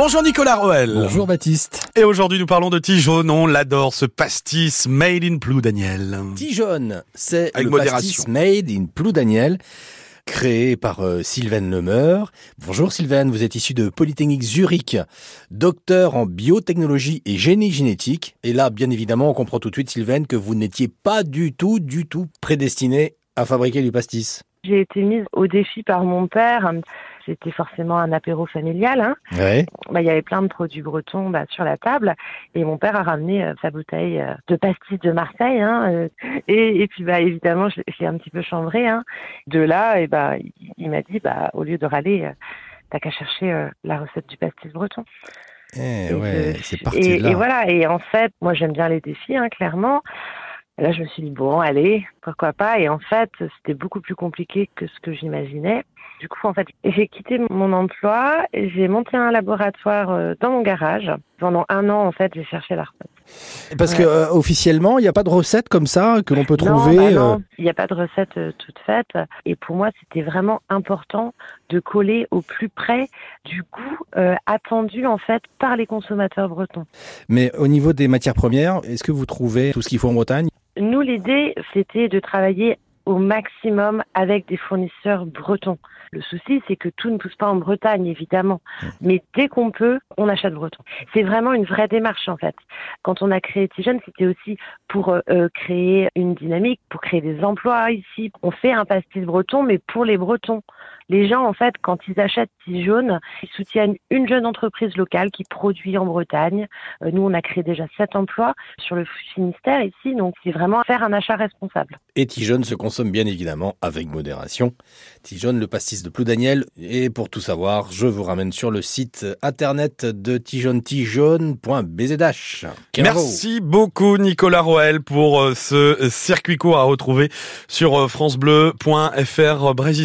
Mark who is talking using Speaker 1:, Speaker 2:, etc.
Speaker 1: Bonjour Nicolas Roel.
Speaker 2: Bonjour Baptiste.
Speaker 1: Et aujourd'hui nous parlons de Tijaune, on l'adore, ce pastis made in Plou Daniel.
Speaker 2: Tijaune, c'est
Speaker 1: Avec
Speaker 2: le
Speaker 1: modération.
Speaker 2: pastis made in Plou Daniel, créé par euh, Sylvaine Lemeur. Bonjour Sylvaine, vous êtes issu de Polytechnique Zurich, docteur en biotechnologie et génie génétique. Et là, bien évidemment, on comprend tout de suite Sylvaine que vous n'étiez pas du tout, du tout prédestiné à fabriquer du pastis.
Speaker 3: J'ai été mise au défi par mon père. C'était forcément un apéro familial. Hein.
Speaker 2: Ouais.
Speaker 3: Bah, il y avait plein de produits bretons bah, sur la table. Et mon père a ramené euh, sa bouteille euh, de pastis de Marseille. Hein, euh, et, et puis, bah, évidemment, je, je l'ai un petit peu chambré. Hein. De là, et bah, il, il m'a dit, bah, au lieu de râler, t'as qu'à chercher la recette du pastis breton.
Speaker 2: Eh
Speaker 3: Et
Speaker 2: ouais,
Speaker 3: je-
Speaker 2: c'est parti
Speaker 3: et,
Speaker 2: de là.
Speaker 3: et voilà. Et en fait, moi, j'aime bien les défis, hein, clairement. Et là, je me suis dit, bon, allez, pourquoi pas? Et en fait, c'était beaucoup plus compliqué que ce que j'imaginais. Du coup, en fait, j'ai quitté mon emploi, et j'ai monté un laboratoire euh, dans mon garage. Pendant un an, en fait, j'ai cherché la recette.
Speaker 2: Parce que euh, officiellement, il n'y a pas de recette comme ça que l'on peut
Speaker 3: Non,
Speaker 2: trouver.
Speaker 3: bah
Speaker 2: euh,
Speaker 3: non, il n'y a pas de recette euh, toute faite. Et pour moi, c'était vraiment important de coller au plus près du goût euh, attendu, en fait, par les consommateurs bretons.
Speaker 2: Mais au niveau des matières premières, est-ce que vous trouvez tout ce qu'il faut en Bretagne?
Speaker 3: Nous, l'idée, c'était de travailler au maximum avec des fournisseurs bretons. Le souci, c'est que tout ne pousse pas en Bretagne, évidemment. Mais dès qu'on peut, on achète breton. C'est vraiment une vraie démarche, en fait. Quand on a créé Tijeune, c'était aussi pour euh, euh, créer une dynamique, pour créer des emplois ici. On fait un pastis breton, mais pour les Bretons. Les gens, en fait, quand ils achètent Tijaune, ils soutiennent une jeune entreprise locale qui produit en Bretagne. Euh, nous, on a créé déjà sept emplois sur le Finistère ici, donc c'est vraiment faire un achat responsable.
Speaker 2: Et Tijaune se consomme bien évidemment avec modération. Tijaune, le pastis de Ploudaniel. Et pour tout savoir, je vous ramène sur le site internet de tijaune tijaune.bzh.
Speaker 1: Merci beaucoup Nicolas Roel pour euh, ce circuit court à retrouver sur euh, francebleu.fr Brésil.